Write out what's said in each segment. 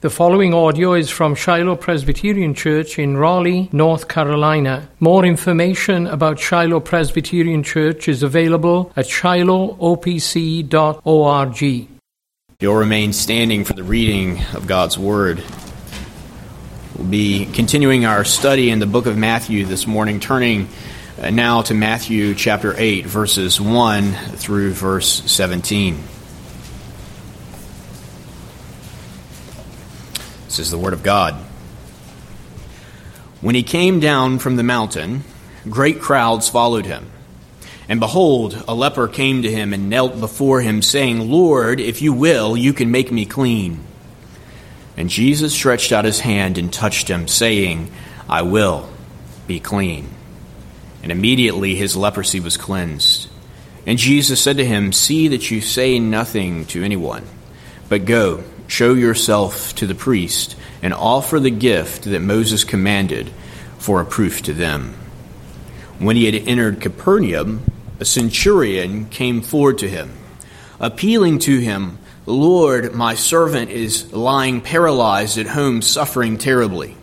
The following audio is from Shiloh Presbyterian Church in Raleigh, North Carolina. More information about Shiloh Presbyterian Church is available at shilohopc.org. You'll remain standing for the reading of God's Word. We'll be continuing our study in the book of Matthew this morning, turning uh, now to Matthew chapter 8, verses 1 through verse 17. This is the Word of God. When he came down from the mountain, great crowds followed him. And behold, a leper came to him and knelt before him, saying, Lord, if you will, you can make me clean. And Jesus stretched out his hand and touched him, saying, I will be clean. And immediately his leprosy was cleansed. And Jesus said to him, See that you say nothing to anyone, but go Show yourself to the priest and offer the gift that Moses commanded for a proof to them. When he had entered Capernaum, a centurion came forward to him, appealing to him, Lord, my servant is lying paralyzed at home, suffering terribly.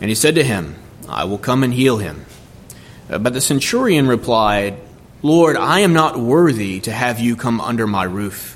And he said to him, I will come and heal him. Uh, but the centurion replied, Lord, I am not worthy to have you come under my roof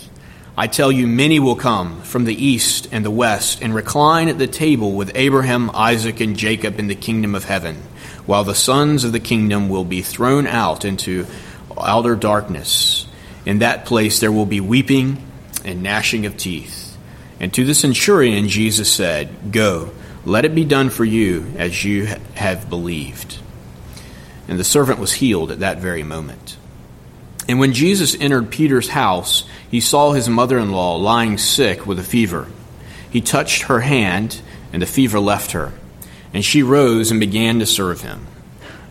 I tell you, many will come from the east and the west and recline at the table with Abraham, Isaac, and Jacob in the kingdom of heaven, while the sons of the kingdom will be thrown out into outer darkness. In that place there will be weeping and gnashing of teeth. And to the centurion Jesus said, Go, let it be done for you as you have believed. And the servant was healed at that very moment. And when Jesus entered Peter's house, he saw his mother in law lying sick with a fever. He touched her hand, and the fever left her. And she rose and began to serve him.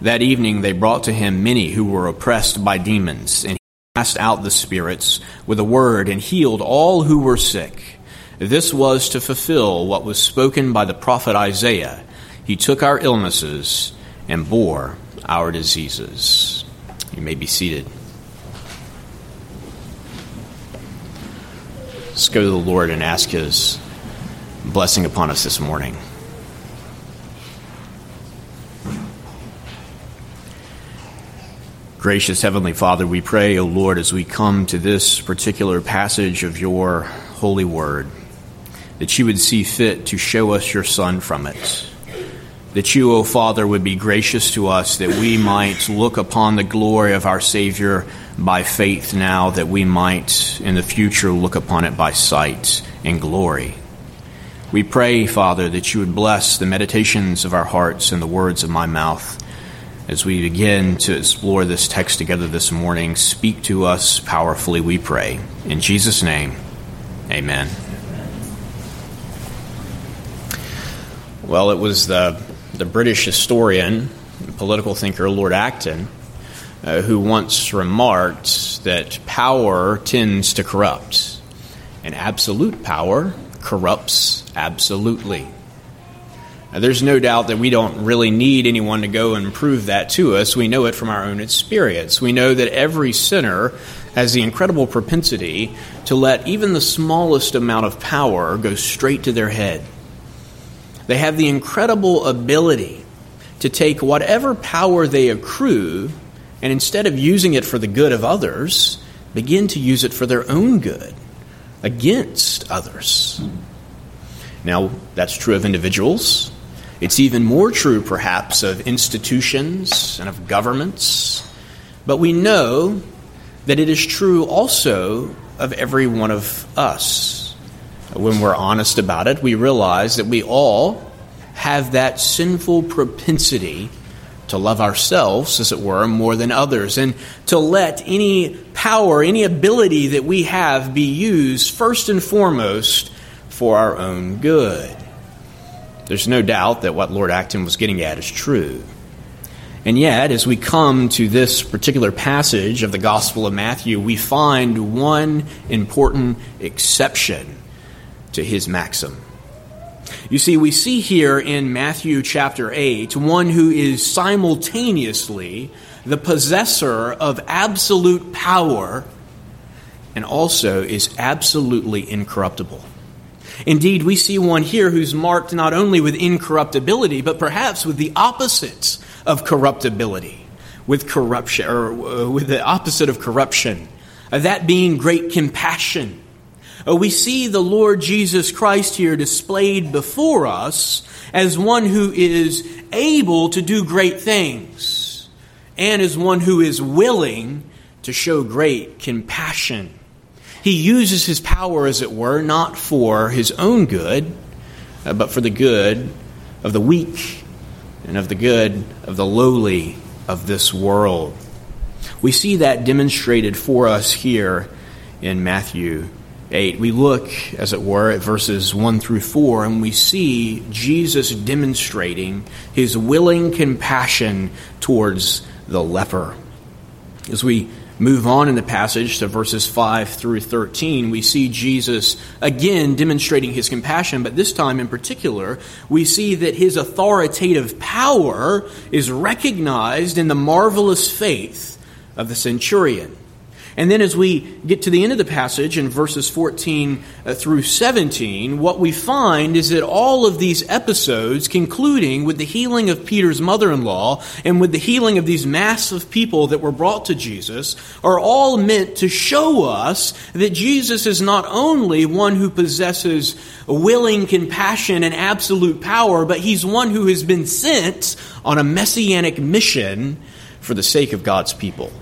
That evening they brought to him many who were oppressed by demons, and he cast out the spirits with a word and healed all who were sick. This was to fulfill what was spoken by the prophet Isaiah. He took our illnesses and bore our diseases. You may be seated. Let's go to the Lord and ask His blessing upon us this morning. Gracious Heavenly Father, we pray, O Lord, as we come to this particular passage of your holy word, that you would see fit to show us your Son from it. That you, O Father, would be gracious to us that we might look upon the glory of our Savior by faith now that we might in the future look upon it by sight and glory. We pray, Father, that you would bless the meditations of our hearts and the words of my mouth as we begin to explore this text together this morning. Speak to us powerfully, we pray. In Jesus' name, amen. Well, it was the, the British historian, political thinker Lord Acton uh, who once remarked that power tends to corrupt, and absolute power corrupts absolutely. Now, there's no doubt that we don't really need anyone to go and prove that to us. We know it from our own experience. We know that every sinner has the incredible propensity to let even the smallest amount of power go straight to their head. They have the incredible ability to take whatever power they accrue and instead of using it for the good of others, begin to use it for their own good against others. Now, that's true of individuals. It's even more true, perhaps, of institutions and of governments. But we know that it is true also of every one of us. When we're honest about it, we realize that we all have that sinful propensity to love ourselves, as it were, more than others, and to let any power, any ability that we have be used first and foremost for our own good. There's no doubt that what Lord Acton was getting at is true. And yet, as we come to this particular passage of the Gospel of Matthew, we find one important exception to his maxim. You see, we see here in Matthew chapter 8 one who is simultaneously the possessor of absolute power and also is absolutely incorruptible. Indeed, we see one here who's marked not only with incorruptibility, but perhaps with the opposites of corruptibility, with corruption, or uh, with the opposite of corruption, that being great compassion. Uh, we see the Lord Jesus Christ here displayed before us as one who is able to do great things and as one who is willing to show great compassion. He uses his power, as it were, not for his own good, uh, but for the good of the weak and of the good of the lowly of this world. We see that demonstrated for us here in Matthew 8. We look, as it were, at verses 1 through 4, and we see Jesus demonstrating his willing compassion towards the leper. As we move on in the passage to verses 5 through 13, we see Jesus again demonstrating his compassion, but this time in particular, we see that his authoritative power is recognized in the marvelous faith of the centurion. And then as we get to the end of the passage in verses 14 uh, through 17, what we find is that all of these episodes, concluding with the healing of Peter's mother in law and with the healing of these mass of people that were brought to Jesus, are all meant to show us that Jesus is not only one who possesses willing compassion and absolute power, but he's one who has been sent on a messianic mission for the sake of God's people.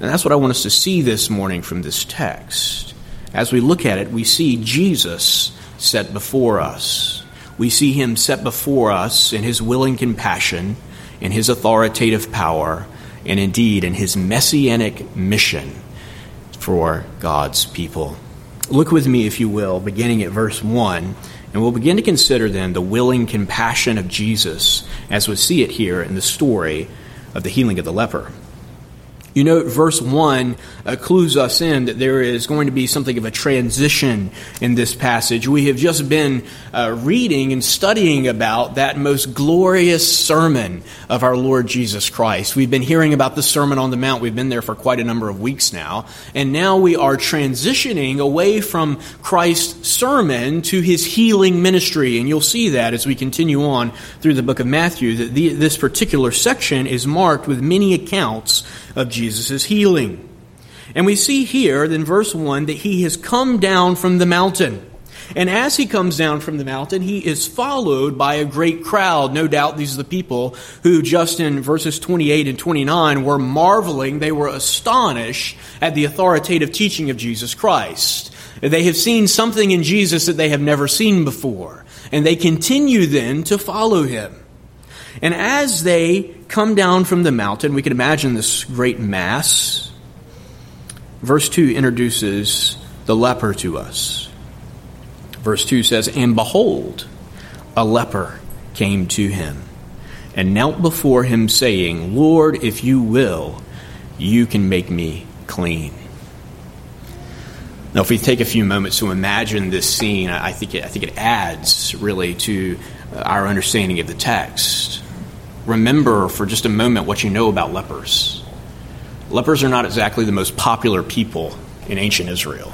And that's what I want us to see this morning from this text. As we look at it, we see Jesus set before us. We see him set before us in his willing compassion, in his authoritative power, and indeed in his messianic mission for God's people. Look with me, if you will, beginning at verse 1, and we'll begin to consider then the willing compassion of Jesus as we see it here in the story of the healing of the leper. You note verse 1 uh, clues us in that there is going to be something of a transition in this passage. We have just been uh, reading and studying about that most glorious sermon of our Lord Jesus Christ. We've been hearing about the Sermon on the Mount. We've been there for quite a number of weeks now. And now we are transitioning away from Christ's sermon to his healing ministry. And you'll see that as we continue on through the book of Matthew, that the, this particular section is marked with many accounts of Jesus' healing. And we see here in verse 1 that he has come down from the mountain. And as he comes down from the mountain, he is followed by a great crowd. No doubt these are the people who, just in verses 28 and 29, were marveling. They were astonished at the authoritative teaching of Jesus Christ. They have seen something in Jesus that they have never seen before. And they continue then to follow him. And as they come down from the mountain, we can imagine this great mass. Verse 2 introduces the leper to us. Verse 2 says, And behold, a leper came to him and knelt before him, saying, Lord, if you will, you can make me clean. Now, if we take a few moments to imagine this scene, I think it, I think it adds really to our understanding of the text remember for just a moment what you know about lepers. Lepers are not exactly the most popular people in ancient Israel.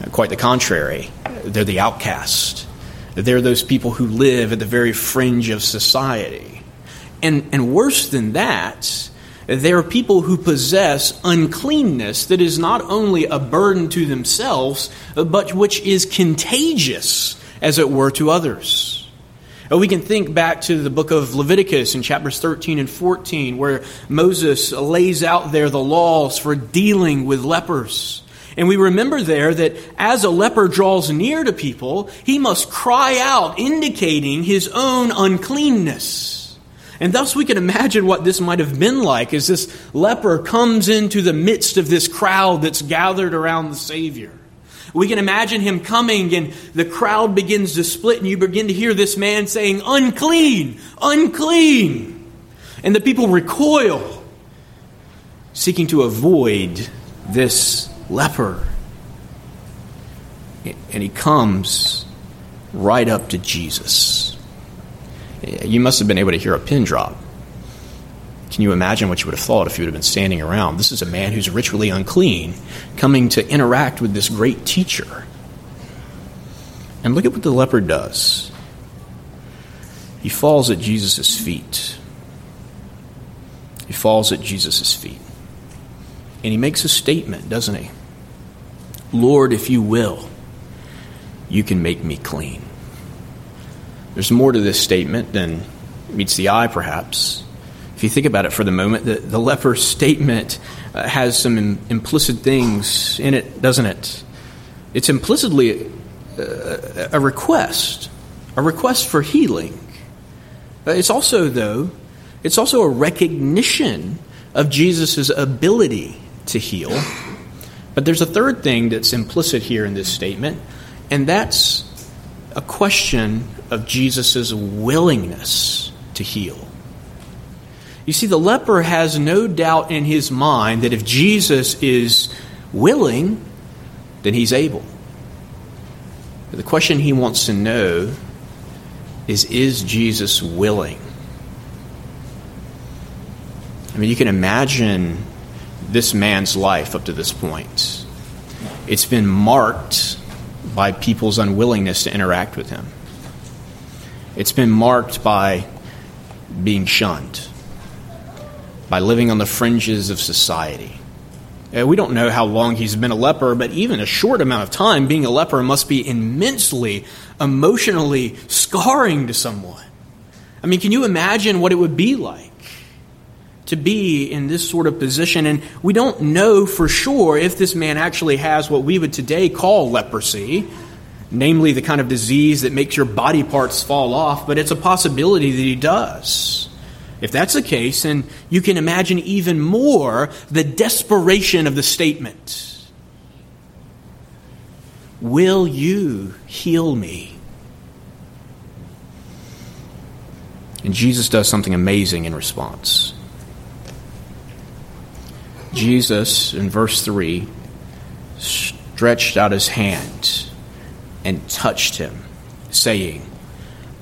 Uh, quite the contrary, they're the outcast. They're those people who live at the very fringe of society. And, and worse than that, they are people who possess uncleanness that is not only a burden to themselves, but which is contagious, as it were, to others. We can think back to the book of Leviticus in chapters 13 and 14, where Moses lays out there the laws for dealing with lepers. And we remember there that as a leper draws near to people, he must cry out, indicating his own uncleanness. And thus we can imagine what this might have been like as this leper comes into the midst of this crowd that's gathered around the Savior. We can imagine him coming and the crowd begins to split and you begin to hear this man saying, unclean, unclean. And the people recoil, seeking to avoid this leper. And he comes right up to Jesus. You must have been able to hear a pin drop. Can you imagine what you would have thought if you would have been standing around? This is a man who's ritually unclean coming to interact with this great teacher. And look at what the leper does. He falls at Jesus' feet. He falls at Jesus' feet. And he makes a statement, doesn't he? Lord, if you will, you can make me clean. There's more to this statement than meets the eye, perhaps. If you think about it for the moment, the, the leper's statement uh, has some Im- implicit things in it, doesn't it? It's implicitly a, a request, a request for healing. Uh, it's also, though, it's also a recognition of Jesus' ability to heal. But there's a third thing that's implicit here in this statement, and that's a question of Jesus' willingness to heal. You see, the leper has no doubt in his mind that if Jesus is willing, then he's able. But the question he wants to know is Is Jesus willing? I mean, you can imagine this man's life up to this point. It's been marked by people's unwillingness to interact with him. It's been marked by being shunned, by living on the fringes of society. Uh, we don't know how long he's been a leper, but even a short amount of time being a leper must be immensely emotionally scarring to someone. I mean, can you imagine what it would be like to be in this sort of position? And we don't know for sure if this man actually has what we would today call leprosy namely the kind of disease that makes your body parts fall off, but it's a possibility that he does. If that's the case, then you can imagine even more the desperation of the statement Will you heal me? And Jesus does something amazing in response. Jesus, in verse 3, stretched out his hand and touched him, saying,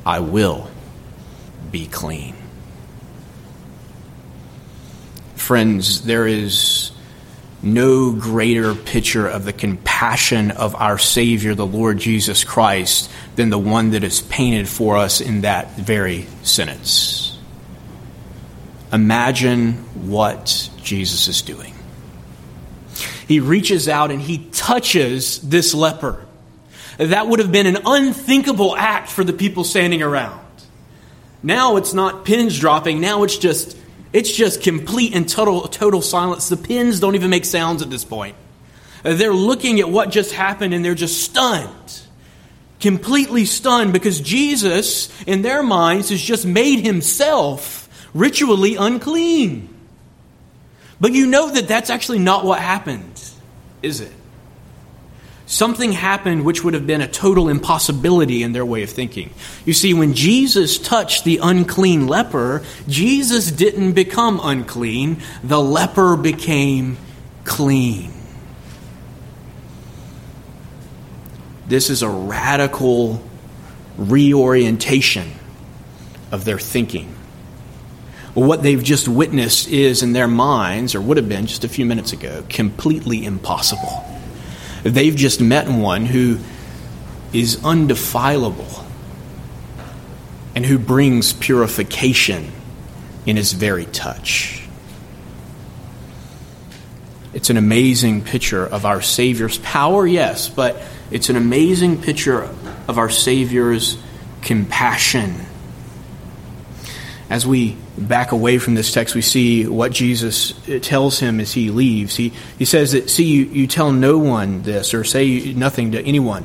I will be clean. Friends, there is no greater picture of the compassion of our Savior, the Lord Jesus Christ, than the one that is painted for us in that very sentence. Imagine what Jesus is doing. He reaches out and he touches this leper. That would have been an unthinkable act for the people standing around. Now it's not pins dropping, now it's just it's just complete and total total silence. The pins don't even make sounds at this point. Uh, they're looking at what just happened and they're just stunned. Completely stunned because Jesus, in their minds, has just made himself ritually unclean. But you know that that's actually not what happened, is it? Something happened which would have been a total impossibility in their way of thinking. You see, when Jesus touched the unclean leper, Jesus didn't become unclean, the leper became clean. This is a radical reorientation of their thinking. what they've just witnessed is, in their minds, or would have been just a few minutes ago, completely impossible. They've just met one who is undefilable and who brings purification in his very touch. It's an amazing picture of our Savior's power, yes, but it's an amazing picture of our Savior's compassion. As we back away from this text, we see what Jesus uh, tells him as he leaves. He, he says that, see, you, you tell no one this or say nothing to anyone,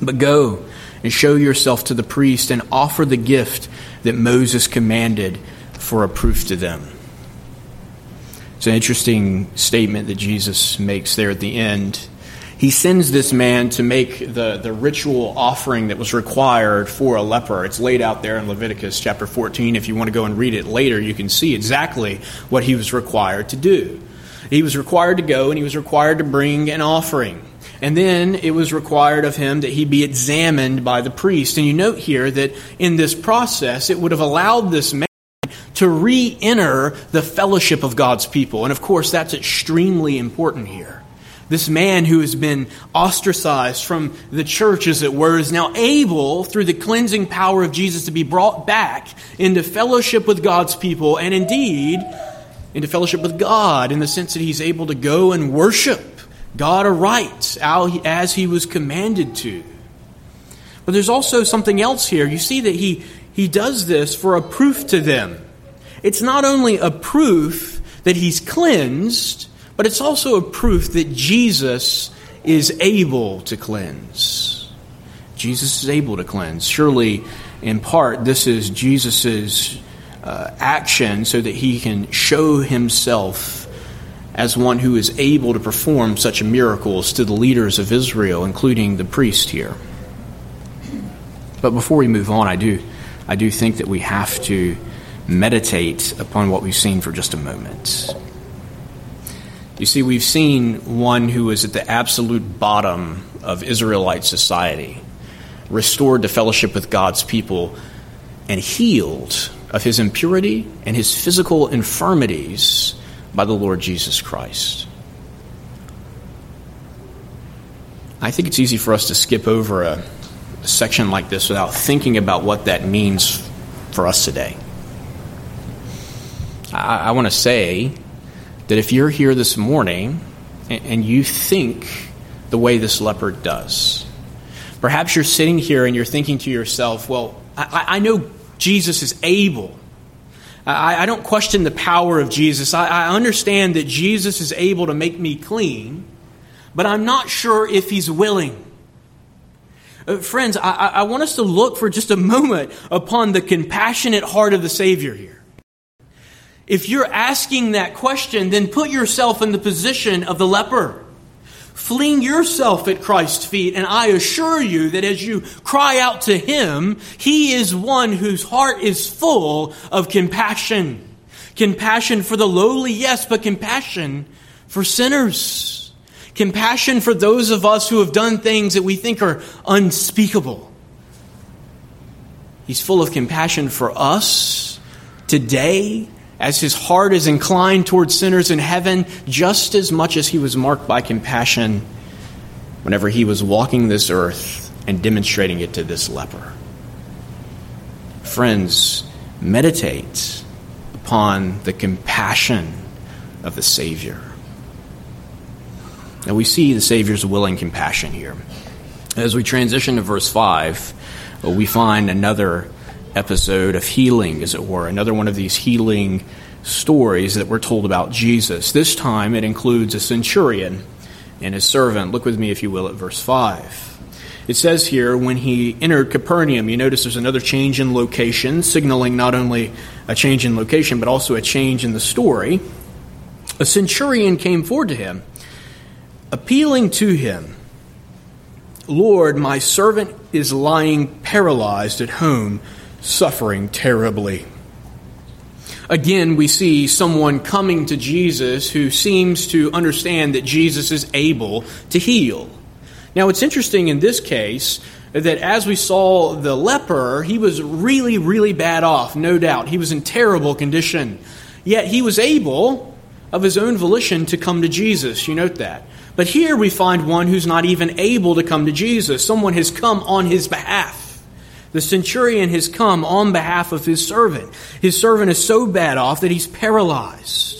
but go and show yourself to the priest and offer the gift that Moses commanded for a proof to them. It's an interesting statement that Jesus makes there at the end. He sends this man to make the, the ritual offering that was required for a leper. It's laid out there in Leviticus chapter 14. If you want to go and read it later, you can see exactly what he was required to do. He was required to go and he was required to bring an offering. And then it was required of him that he be examined by the priest. And you note here that in this process, it would have allowed this man to re enter the fellowship of God's people. And of course, that's extremely important here. This man who has been ostracized from the church, as it were, is now able, through the cleansing power of Jesus, to be brought back into fellowship with God's people, and indeed into fellowship with God in the sense that he's able to go and worship God aright as he was commanded to. But there's also something else here. You see that he, he does this for a proof to them. It's not only a proof that he's cleansed, but it's also a proof that Jesus is able to cleanse. Jesus is able to cleanse. Surely, in part, this is Jesus' uh, action so that he can show himself as one who is able to perform such miracles to the leaders of Israel, including the priest here. But before we move on, I do, I do think that we have to meditate upon what we've seen for just a moment. You see, we've seen one who is at the absolute bottom of Israelite society, restored to fellowship with God's people, and healed of his impurity and his physical infirmities by the Lord Jesus Christ. I think it's easy for us to skip over a, section like this without thinking about what that means for us today. I, I want to say that if you're here this morning and, you think the way this leopard does, perhaps you're sitting here and you're thinking to yourself, well, I, I know Jesus is able. I, I, don't question the power of Jesus. I, I understand that Jesus is able to make me clean, but I'm not sure if he's willing. Uh, friends, I, I want us to look for just a moment upon the compassionate heart of the Savior here. If you're asking that question, then put yourself in the position of the leper. Fling yourself at Christ's feet, and I assure you that as you cry out to Him, He is one whose heart is full of compassion. Compassion for the lowly, yes, but compassion for sinners. Compassion for those of us who have done things that we think are unspeakable. He's full of compassion for us today as his heart is inclined towards sinners in heaven, just as much as he was marked by compassion whenever he was walking this earth and demonstrating it to this leper. Friends, meditate upon the compassion of the Savior. Now we see the Savior's willing compassion here. As we transition to verse 5, we find another episode of healing, as it were, another one of these healing stories that we're told about Jesus. This time it includes a centurion and his servant. Look with me, if you will, at verse 5. It says here, when he entered Capernaum, you notice there's another change in location, signaling not only a change in location, but also a change in the story. A centurion came forward to him, appealing to him, Lord, my servant is lying paralyzed at home suffering terribly. Again, we see someone coming to Jesus who seems to understand that Jesus is able to heal. Now, it's interesting in this case that as we saw the leper, he was really, really bad off, no doubt. He was in terrible condition. Yet he was able, of his own volition, to come to Jesus. You note that. But here we find one who's not even able to come to Jesus. Someone has come on his behalf. The centurion has come on behalf of his servant. His servant is so bad off that he's paralyzed.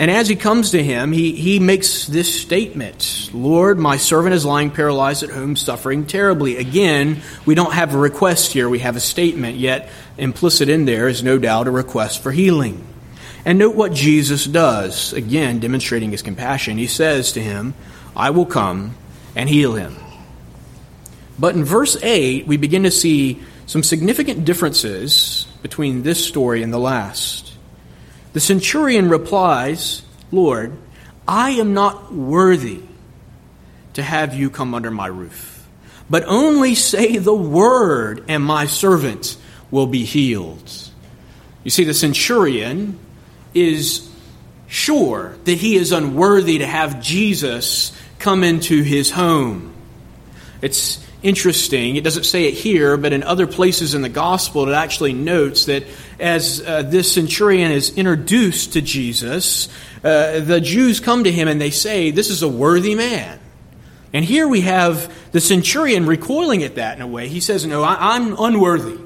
And as he comes to him, he, he makes this statement Lord, my servant is lying paralyzed at home, suffering terribly. Again, we don't have a request here, we have a statement, yet implicit in there is no doubt a request for healing. And note what Jesus does, again, demonstrating his compassion. He says to him, I will come and heal him. But in verse 8, we begin to see some significant differences between this story and the last. The centurion replies, Lord, I am not worthy to have you come under my roof, but only say the word, and my servant will be healed. You see, the centurion is sure that he is unworthy to have Jesus come into his home. It's interesting. It doesn't say it here, but in other places in the gospel, it actually notes that as uh, this centurion is introduced to Jesus, uh, the Jews come to him and they say, This is a worthy man. And here we have the centurion recoiling at that in a way. He says, No, I, I'm unworthy.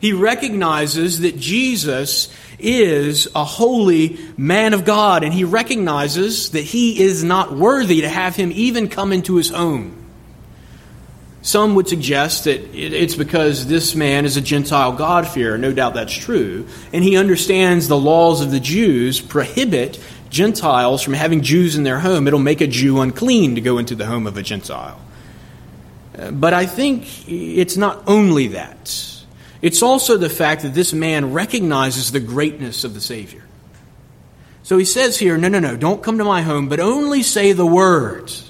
He recognizes that Jesus is a holy man of God, and he recognizes that he is not worthy to have him even come into his home. Some would suggest that it's because this man is a Gentile God-fearer. No doubt that's true. And he understands the laws of the Jews prohibit Gentiles from having Jews in their home. It'll make a Jew unclean to go into the home of a Gentile. But I think it's not only that. It's also the fact that this man recognizes the greatness of the Savior. So he says here, no, no, no, don't come to my home, but only say the words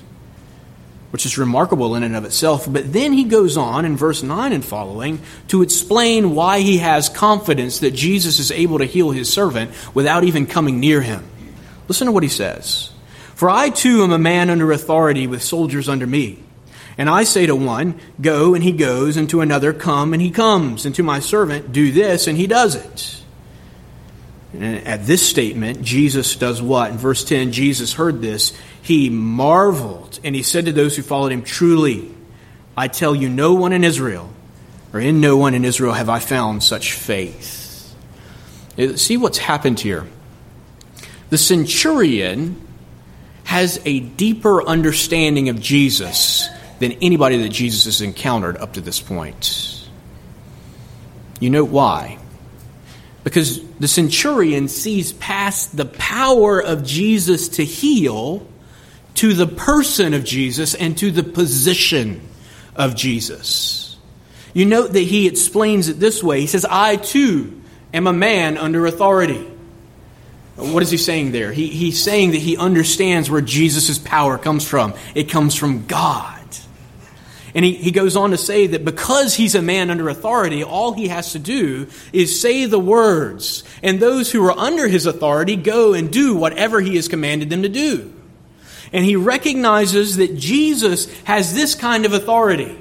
which is remarkable in and of itself. But then he goes on in verse 9 and following to explain why he has confidence that Jesus is able to heal his servant without even coming near him. Listen to what he says For I too am a man under authority with soldiers under me. And I say to one, Go, and he goes, and to another, Come, and he comes, and to my servant, Do this, and he does it. And at this statement, Jesus does what? In verse 10, Jesus heard this. He marveled, and he said to those who followed him, Truly, I tell you, no one in Israel, or in no one in Israel have I found such faith. Uh, see what's happened here. The centurion has a deeper understanding of Jesus than anybody that Jesus has encountered up to this point. You know why? Because the centurion sees past the power of Jesus to heal to the person of Jesus and to the position of Jesus. You note that he explains it this way. He says, I too am a man under authority. What is he saying there? He, he's saying that he understands where Jesus' power comes from. It comes from God. And he, he goes on to say that because he's a man under authority, all he has to do is say the words, and those who are under his authority go and do whatever he has commanded them to do. And he recognizes that Jesus has this kind of authority.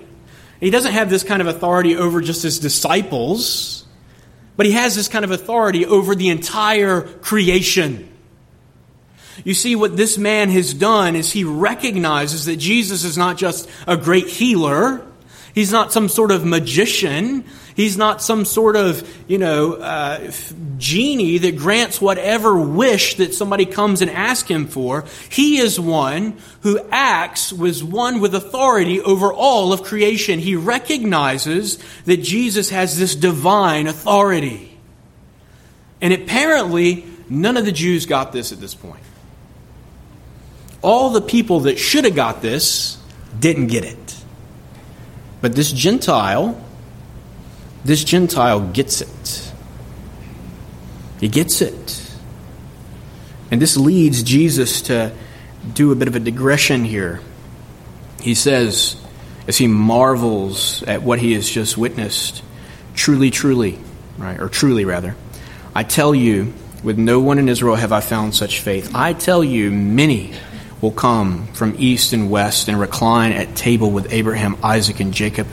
He doesn't have this kind of authority over just his disciples, but he has this kind of authority over the entire creation. You see, what this man has done is he recognizes that Jesus is not just a great healer. He's not some sort of magician. He's not some sort of, you know, uh, genie that grants whatever wish that somebody comes and asks him for. He is one who acts with one with authority over all of creation. He recognizes that Jesus has this divine authority. And apparently, none of the Jews got this at this point all the people that should have got this didn't get it. But this Gentile, this Gentile gets it. He gets it. And this leads Jesus to do a bit of a digression here. He says, as he marvels at what he has just witnessed, truly, truly, right, or truly rather, I tell you, with no one in Israel have I found such faith. I tell you, many will come from east and west and recline at table with Abraham, Isaac, and Jacob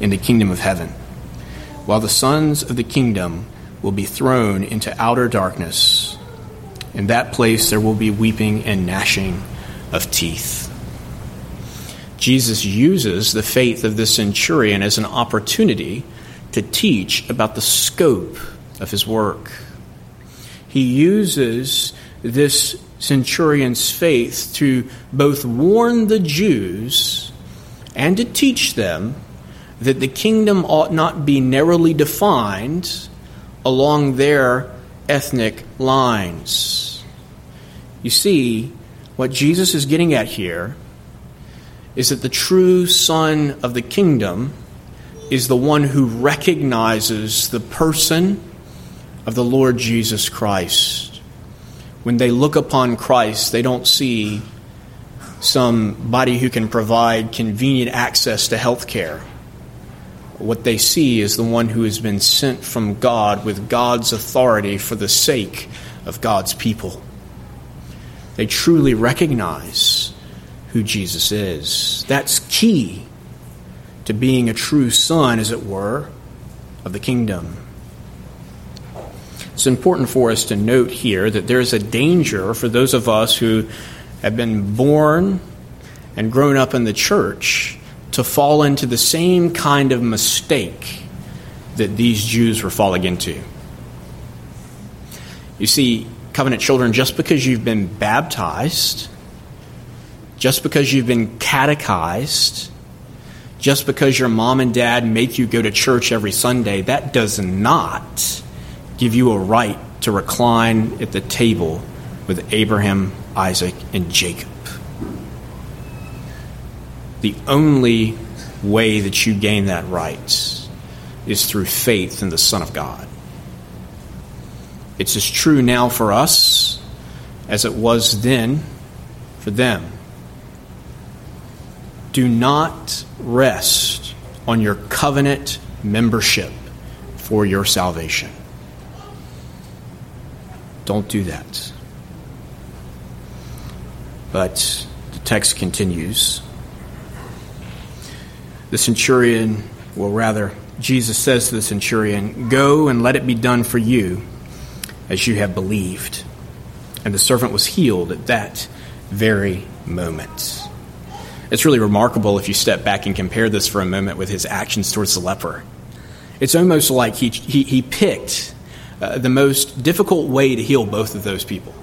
in the kingdom of heaven, while the sons of the kingdom will be thrown into outer darkness. In that place there will be weeping and gnashing of teeth. Jesus uses the faith of the centurion as an opportunity to teach about the scope of his work. He uses this centurion's faith to both warn the Jews and to teach them that the kingdom ought not be narrowly defined along their ethnic lines. You see, what Jesus is getting at here is that the true son of the kingdom is the one who recognizes the person of the Lord Jesus Christ when they look upon Christ, they don't see somebody who can provide convenient access to health care. What they see is the one who has been sent from God with God's authority for the sake of God's people. They truly recognize who Jesus is. That's key to being a true son, as it were, of the kingdom. It's important for us to note here that there's a danger for those of us who have been born and grown up in the church to fall into the same kind of mistake that these Jews were falling into. You see, covenant children, just because you've been baptized, just because you've been catechized, just because your mom and dad make you go to church every Sunday, that does not give you a right to recline at the table with Abraham, Isaac, and Jacob. The only way that you gain that right is through faith in the Son of God. It's as true now for us as it was then for them. Do not rest on your covenant membership for your salvation. Don't do that. But the text continues. The centurion, well, rather, Jesus says to the centurion, Go and let it be done for you as you have believed. And the servant was healed at that very moment. It's really remarkable if you step back and compare this for a moment with his actions towards the leper. It's almost like he, he, he picked uh, the most difficult way to heal both of those people.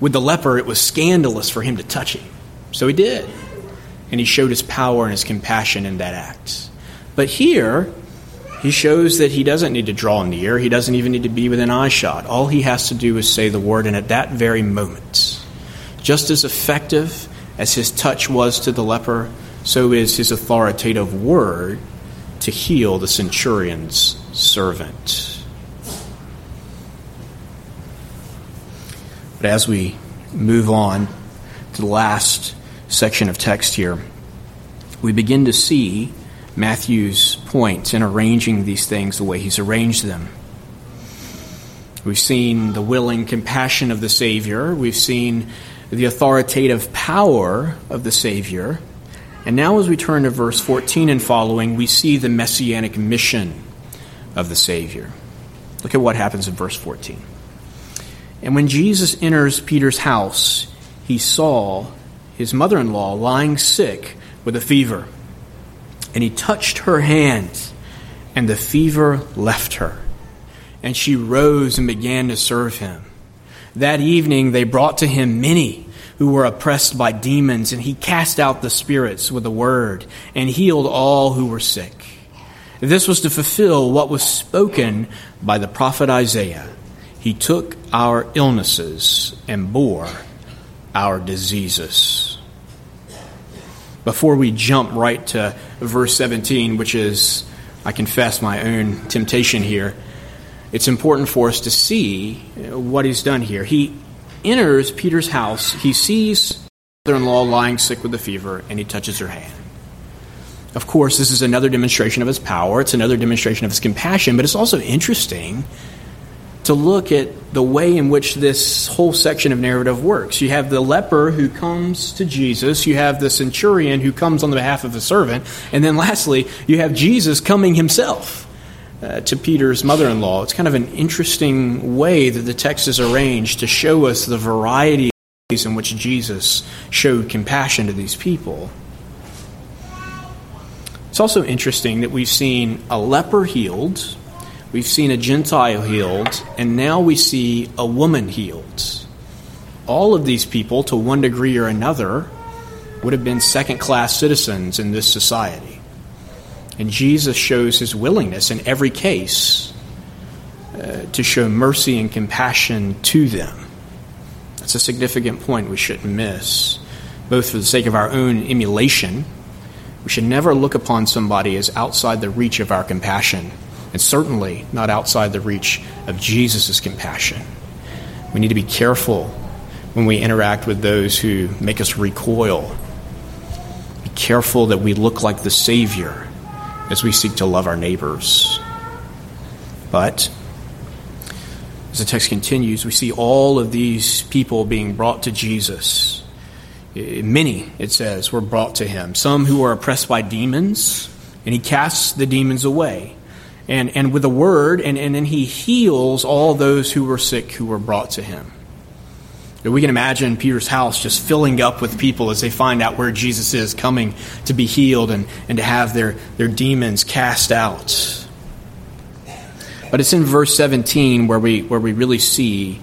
With the leper, it was scandalous for him to touch him. So he did. And he showed his power and his compassion in that act. But here, he shows that he doesn't need to draw near. He doesn't even need to be within eyeshot. All he has to do is say the word, and at that very moment, just as effective as his touch was to the leper, so is his authoritative word to heal the centurion's servant. But as we move on to the last section of text here, we begin to see Matthew's point in arranging these things the way he's arranged them. We've seen the willing compassion of the Savior, we've seen the authoritative power of the Savior. And now, as we turn to verse 14 and following, we see the messianic mission of the Savior. Look at what happens in verse 14. And when Jesus enters Peter's house, he saw his mother in law lying sick with a fever. And he touched her hand, and the fever left her. And she rose and began to serve him. That evening they brought to him many who were oppressed by demons, and he cast out the spirits with a word and healed all who were sick. This was to fulfill what was spoken by the prophet Isaiah. He took our illnesses and bore our diseases. Before we jump right to verse 17, which is, I confess, my own temptation here, it's important for us to see what he's done here. He enters Peter's house, he sees mother in law lying sick with a fever, and he touches her hand. Of course, this is another demonstration of his power, it's another demonstration of his compassion, but it's also interesting to look at the way in which this whole section of narrative works. You have the leper who comes to Jesus, you have the centurion who comes on the behalf of a servant, and then lastly, you have Jesus coming himself. Uh, to Peter's mother in law. It's kind of an interesting way that the text is arranged to show us the variety of ways in which Jesus showed compassion to these people. It's also interesting that we've seen a leper healed, We've seen a Gentile healed, and now we see a woman healed. All of these people, to one degree or another, would have been second class citizens in this society. And Jesus shows his willingness in every case uh, to show mercy and compassion to them. That's a significant point we shouldn't miss, both for the sake of our own emulation. We should never look upon somebody as outside the reach of our compassion and certainly not outside the reach of Jesus' compassion. We need to be careful when we interact with those who make us recoil. Be careful that we look like the Savior as we seek to love our neighbors. But as the text continues, we see all of these people being brought to Jesus. Many, it says, were brought to him. Some who were oppressed by demons, and he casts the demons away. And, and with a word, and, and then he heals all those who were sick who were brought to him. We can imagine Peter's house just filling up with people as they find out where Jesus is coming to be healed and, and to have their, their demons cast out. But it's in verse 17 where we, where we really see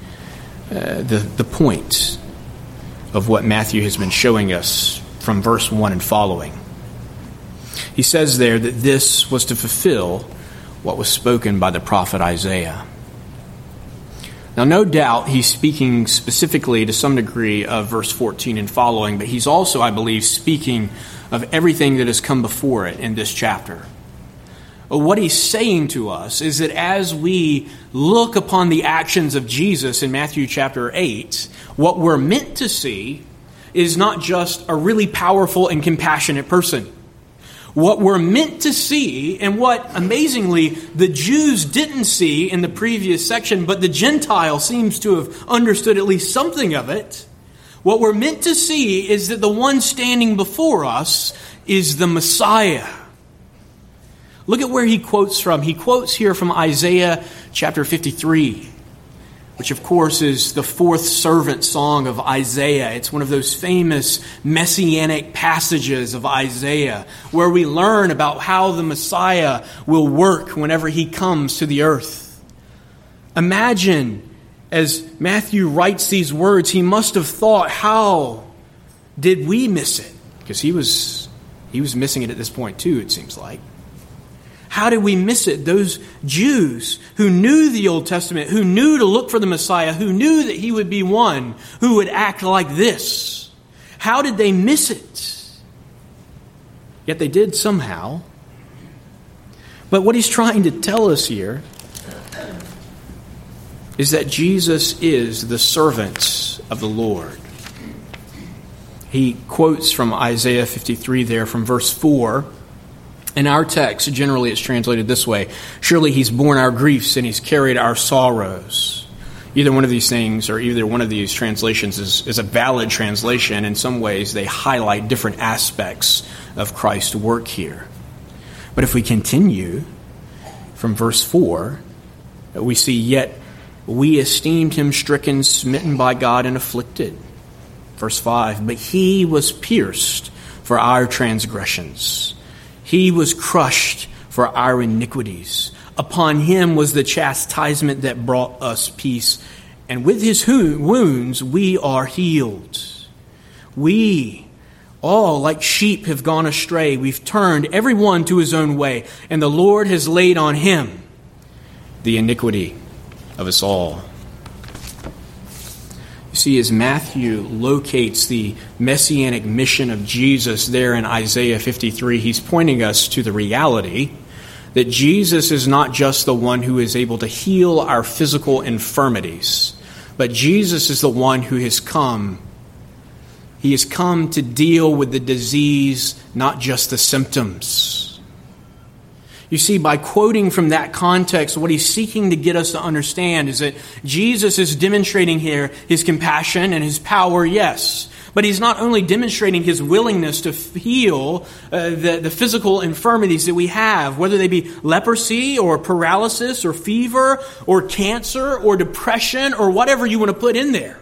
uh, the, the point of what Matthew has been showing us from verse 1 and following. He says there that this was to fulfill what was spoken by the prophet Isaiah. Now, no doubt he's speaking specifically to some degree of verse 14 and following, but he's also, I believe, speaking of everything that has come before it in this chapter. What he's saying to us is that as we look upon the actions of Jesus in Matthew chapter 8, what we're meant to see is not just a really powerful and compassionate person what we're meant to see, and what amazingly the Jews didn't see in the previous section, but the Gentile seems to have understood at least something of it. What we're meant to see is that the one standing before us is the Messiah. Look at where he quotes from. He quotes here from Isaiah chapter 53 which of course is the fourth servant song of Isaiah. It's one of those famous messianic passages of Isaiah where we learn about how the Messiah will work whenever he comes to the earth. Imagine as Matthew writes these words, he must have thought, how did we miss it? Because he was, he was missing it at this point too, it seems like. How did we miss it? Those Jews who knew the Old Testament, who knew to look for the Messiah, who knew that he would be one who would act like this. How did they miss it? Yet they did somehow. But what he's trying to tell us here is that Jesus is the servant of the Lord. He quotes from Isaiah 53 there from verse 4 in our text, generally it's translated this way Surely he's borne our griefs and he's carried our sorrows. Either one of these things, or either one of these translations, is, is a valid translation. In some ways, they highlight different aspects of Christ's work here. But if we continue from verse 4, we see, Yet we esteemed him stricken, smitten by God, and afflicted. Verse 5 But he was pierced for our transgressions he was crushed for our iniquities. Upon him was the chastisement that brought us peace. And with his wounds we are healed. We all, like sheep, have gone astray. We've turned every one to his own way, and the Lord has laid on him the iniquity of us all. You see, as Matthew locates the messianic mission of Jesus there in Isaiah 53, he's pointing us to the reality that Jesus is not just the one who is able to heal our physical infirmities, but Jesus is the one who has come. He has come to deal with the disease, not just the symptoms. You see, by quoting from that context, what he's seeking to get us to understand is that Jesus is demonstrating here his compassion and his power, yes. But he's not only demonstrating his willingness to heal uh, the, the physical infirmities that we have, whether they be leprosy or paralysis or fever or cancer or depression or whatever you want to put in there.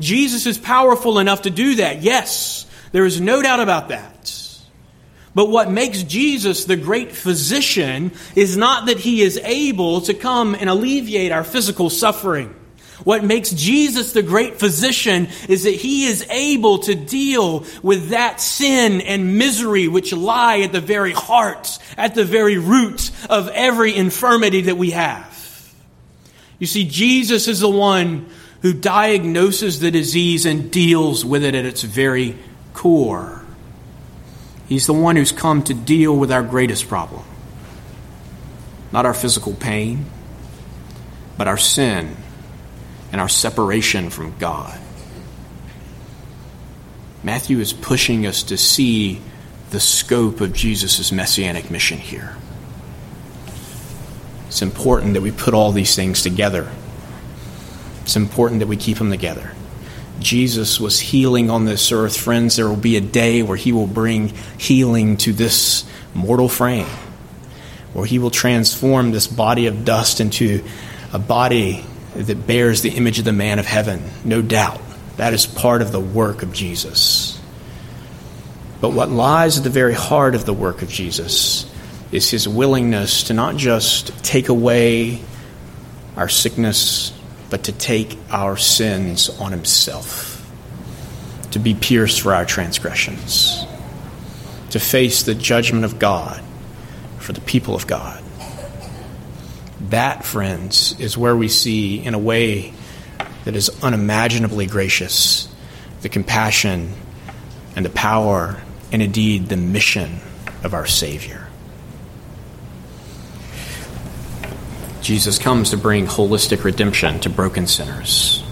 Jesus is powerful enough to do that, yes. There is no doubt about that. But what makes Jesus the great physician is not that he is able to come and alleviate our physical suffering. What makes Jesus the great physician is that he is able to deal with that sin and misery which lie at the very heart, at the very root of every infirmity that we have. You see, Jesus is the one who diagnoses the disease and deals with it at its very core. He's the one who's come to deal with our greatest problem. Not our physical pain, but our sin and our separation from God. Matthew is pushing us to see the scope of Jesus' messianic mission here. It's important that we put all these things together. It's important that we keep them together. Jesus was healing on this earth. Friends, there will be a day where he will bring healing to this mortal frame, where he will transform this body of dust into a body that bears the image of the man of heaven, no doubt. That is part of the work of Jesus. But what lies at the very heart of the work of Jesus is his willingness to not just take away our sickness, but to take our sins on himself, to be pierced for our transgressions, to face the judgment of God for the people of God. That, friends, is where we see, in a way that is unimaginably gracious, the compassion and the power and indeed the mission of our Savior. Jesus comes to bring holistic redemption to broken sinners.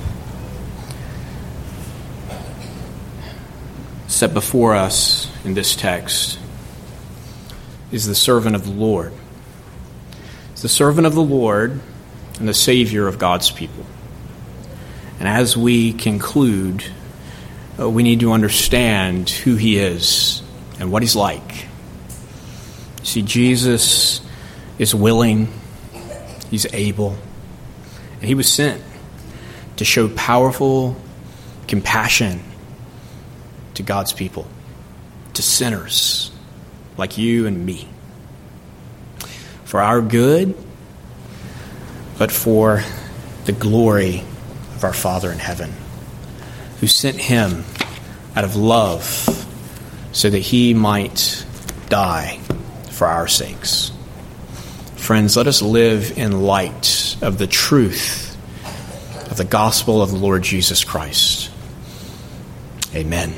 Set before us in this text is the servant of the Lord. It's the servant of the Lord and the Savior of God's people. And as we conclude, uh, we need to understand who he is and what he's like. See, Jesus is willing He's able. And he was sent to show powerful compassion to God's people, to sinners like you and me. For our good, but for the glory of our Father in heaven, who sent him out of love so that he might die for our sakes. Friends, let us live in light of the truth of the gospel of the Lord Jesus Christ. Amen.